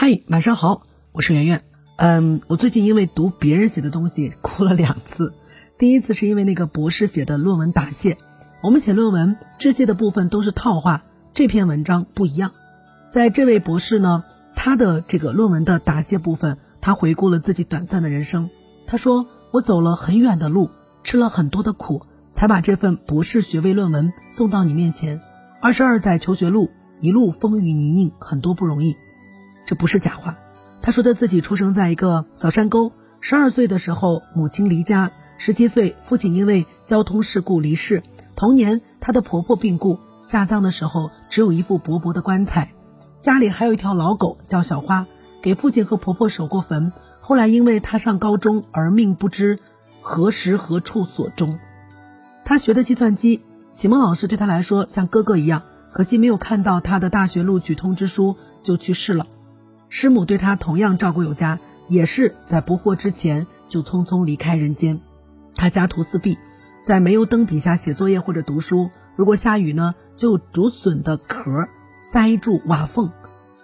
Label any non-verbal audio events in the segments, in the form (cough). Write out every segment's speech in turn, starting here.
嗨，晚上好，我是圆圆。嗯，我最近因为读别人写的东西 (laughs) 哭了两次。第一次是因为那个博士写的论文答谢。我们写论文致谢的部分都是套话，这篇文章不一样。在这位博士呢，他的这个论文的答谢部分，他回顾了自己短暂的人生。他说：“我走了很远的路，吃了很多的苦，才把这份博士学位论文送到你面前。二十二载求学路，一路风雨泥泞，很多不容易。”这不是假话。他说他自己出生在一个小山沟，十二岁的时候母亲离家，十七岁父亲因为交通事故离世。同年，他的婆婆病故，下葬的时候只有一副薄薄的棺材，家里还有一条老狗叫小花，给父亲和婆婆守过坟。后来因为他上高中而命不知何时何处所终。他学的计算机，启蒙老师对他来说像哥哥一样，可惜没有看到他的大学录取通知书就去世了。师母对他同样照顾有加，也是在不惑之前就匆匆离开人间。他家徒四壁，在煤油灯底下写作业或者读书。如果下雨呢，就竹笋的壳塞住瓦缝，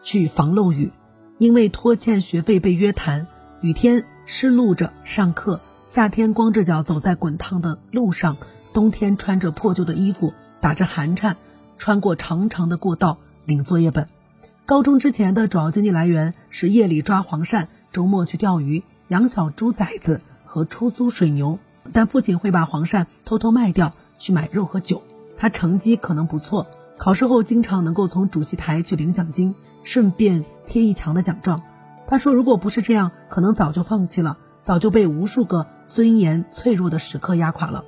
去防漏雨。因为拖欠学费被约谈，雨天湿漉着上课，夏天光着脚走在滚烫的路上，冬天穿着破旧的衣服，打着寒颤，穿过长长的过道领作业本。高中之前的主要经济来源是夜里抓黄鳝，周末去钓鱼、养小猪崽子和出租水牛。但父亲会把黄鳝偷偷卖掉去买肉和酒。他成绩可能不错，考试后经常能够从主席台去领奖金，顺便贴一墙的奖状。他说，如果不是这样，可能早就放弃了，早就被无数个尊严脆弱的时刻压垮了。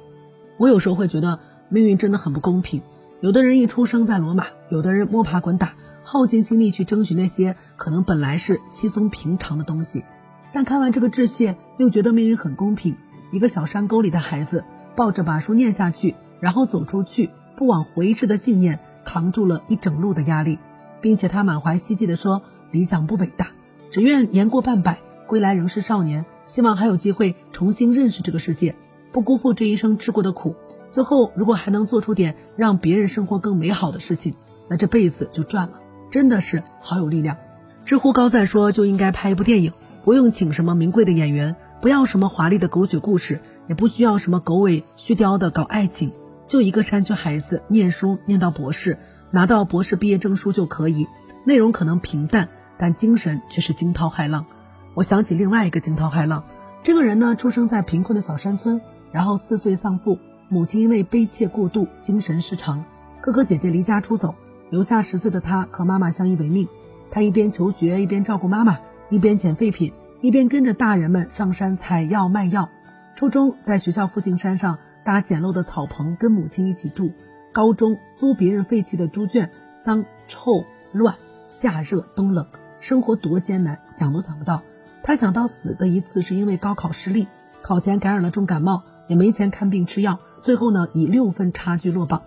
我有时候会觉得命运真的很不公平，有的人一出生在罗马，有的人摸爬滚打。耗尽心力去争取那些可能本来是稀松平常的东西，但看完这个致谢，又觉得命运很公平。一个小山沟里的孩子，抱着把书念下去，然后走出去，不往回视的信念，扛住了一整路的压力，并且他满怀希冀地说：“理想不伟大，只愿年过半百，归来仍是少年。希望还有机会重新认识这个世界，不辜负这一生吃过的苦。最后，如果还能做出点让别人生活更美好的事情，那这辈子就赚了。”真的是好有力量。知乎高赞说就应该拍一部电影，不用请什么名贵的演员，不要什么华丽的狗血故事，也不需要什么狗尾续貂的搞爱情，就一个山区孩子念书念到博士，拿到博士毕业证书就可以。内容可能平淡，但精神却是惊涛骇浪。我想起另外一个惊涛骇浪，这个人呢出生在贫困的小山村，然后四岁丧父，母亲因为悲切过度精神失常，哥哥姐姐离家出走。留下十岁的他和妈妈相依为命，他一边求学一边照顾妈妈，一边捡废品，一边跟着大人们上山采药卖药。初中在学校附近山上搭简陋的草棚，跟母亲一起住。高中租别人废弃的猪圈，脏臭乱，夏热冬冷，生活多艰难，想都想不到。他想到死的一次是因为高考失利，考前感染了重感冒，也没钱看病吃药，最后呢以六分差距落榜。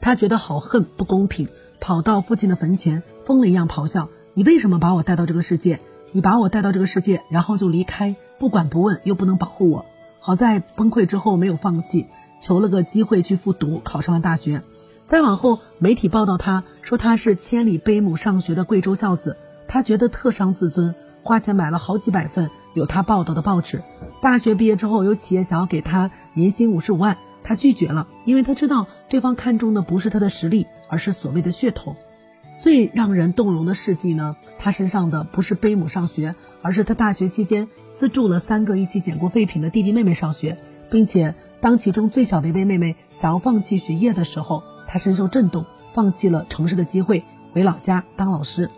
他觉得好恨不公平。跑到父亲的坟前，疯了一样咆哮：“你为什么把我带到这个世界？你把我带到这个世界，然后就离开，不管不问，又不能保护我。”好在崩溃之后没有放弃，求了个机会去复读，考上了大学。再往后，媒体报道他说他是千里背母上学的贵州孝子，他觉得特伤自尊，花钱买了好几百份有他报道的报纸。大学毕业之后，有企业想要给他年薪五十五万。他拒绝了，因为他知道对方看中的不是他的实力，而是所谓的噱头。最让人动容的事迹呢，他身上的不是背母上学，而是他大学期间资助了三个一起捡过废品的弟弟妹妹上学，并且当其中最小的一位妹妹想要放弃学业的时候，他深受震动，放弃了城市的机会，回老家当老师。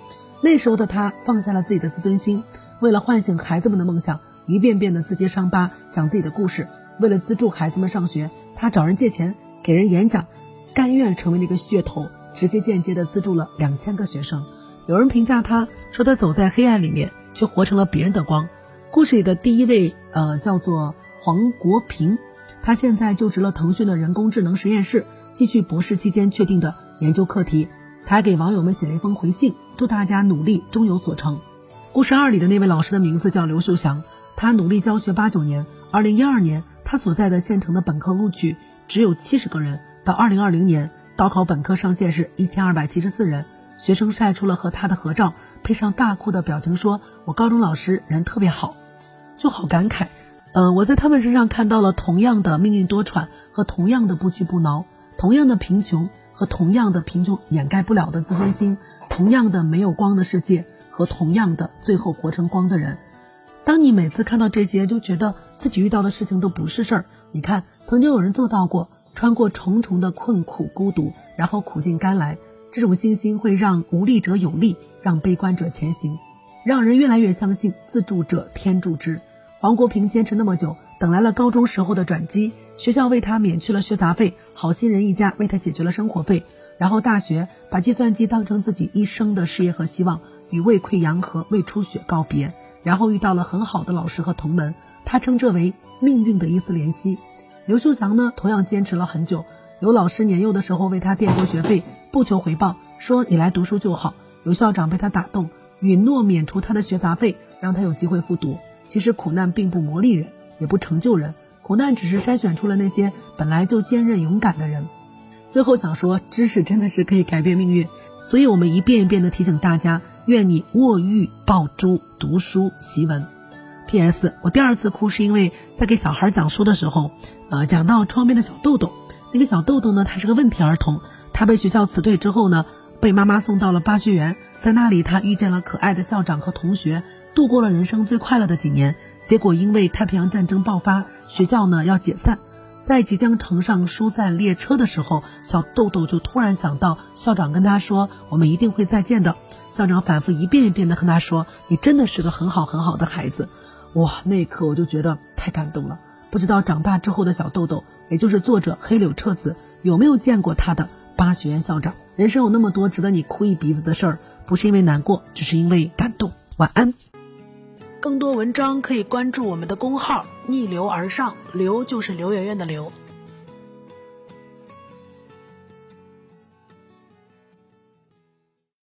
那时候的他放下了自己的自尊心，为了唤醒孩子们的梦想，一遍遍的自揭伤疤，讲自己的故事。为了资助孩子们上学。他找人借钱，给人演讲，甘愿成为那个噱头，直接间接的资助了两千个学生。有人评价他说他走在黑暗里面，却活成了别人的光。故事里的第一位，呃，叫做黄国平，他现在就职了腾讯的人工智能实验室，继续博士期间确定的研究课题。他还给网友们写了一封回信，祝大家努力终有所成。故事二里的那位老师的名字叫刘秀祥，他努力教学八九年，二零一二年。他所在的县城的本科录取只有七十个人，到二零二零年高考本科上线是一千二百七十四人，学生晒出了和他的合照，配上大哭的表情，说：“我高中老师人特别好。”就好感慨。呃，我在他们身上看到了同样的命运多舛和同样的不屈不挠，同样的贫穷和同样的贫穷掩盖不了的自尊心，同样的没有光的世界和同样的最后活成光的人。当你每次看到这些，就觉得自己遇到的事情都不是事儿。你看，曾经有人做到过，穿过重重的困苦孤独，然后苦尽甘来。这种信心会让无力者有力，让悲观者前行，让人越来越相信自助者天助之。黄国平坚持那么久，等来了高中时候的转机，学校为他免去了学杂费，好心人一家为他解决了生活费。然后大学把计算机当成自己一生的事业和希望，与胃溃疡和胃出血告别。然后遇到了很好的老师和同门，他称这为命运的一丝怜惜。刘秀祥呢，同样坚持了很久，有老师年幼的时候为他垫过学费，不求回报，说你来读书就好。有校长被他打动，允诺免除他的学杂费，让他有机会复读。其实苦难并不磨砺人，也不成就人，苦难只是筛选出了那些本来就坚韧勇敢的人。最后想说，知识真的是可以改变命运，所以我们一遍一遍的提醒大家：愿你卧玉抱珠，读书习文。P.S. 我第二次哭是因为在给小孩讲书的时候，呃，讲到窗边的小豆豆。那个小豆豆呢，他是个问题儿童，他被学校辞退之后呢，被妈妈送到了巴学园，在那里他遇见了可爱的校长和同学。度过了人生最快乐的几年，结果因为太平洋战争爆发，学校呢要解散，在即将乘上疏散列车的时候，小豆豆就突然想到校长跟他说：“我们一定会再见的。”校长反复一遍一遍的跟他说：“你真的是个很好很好的孩子。”哇，那一刻我就觉得太感动了。不知道长大之后的小豆豆，也就是作者黑柳彻子，有没有见过他的八学院校长？人生有那么多值得你哭一鼻子的事儿，不是因为难过，只是因为感动。晚安。更多文章可以关注我们的公号“逆流而上”，流就是刘媛媛的刘。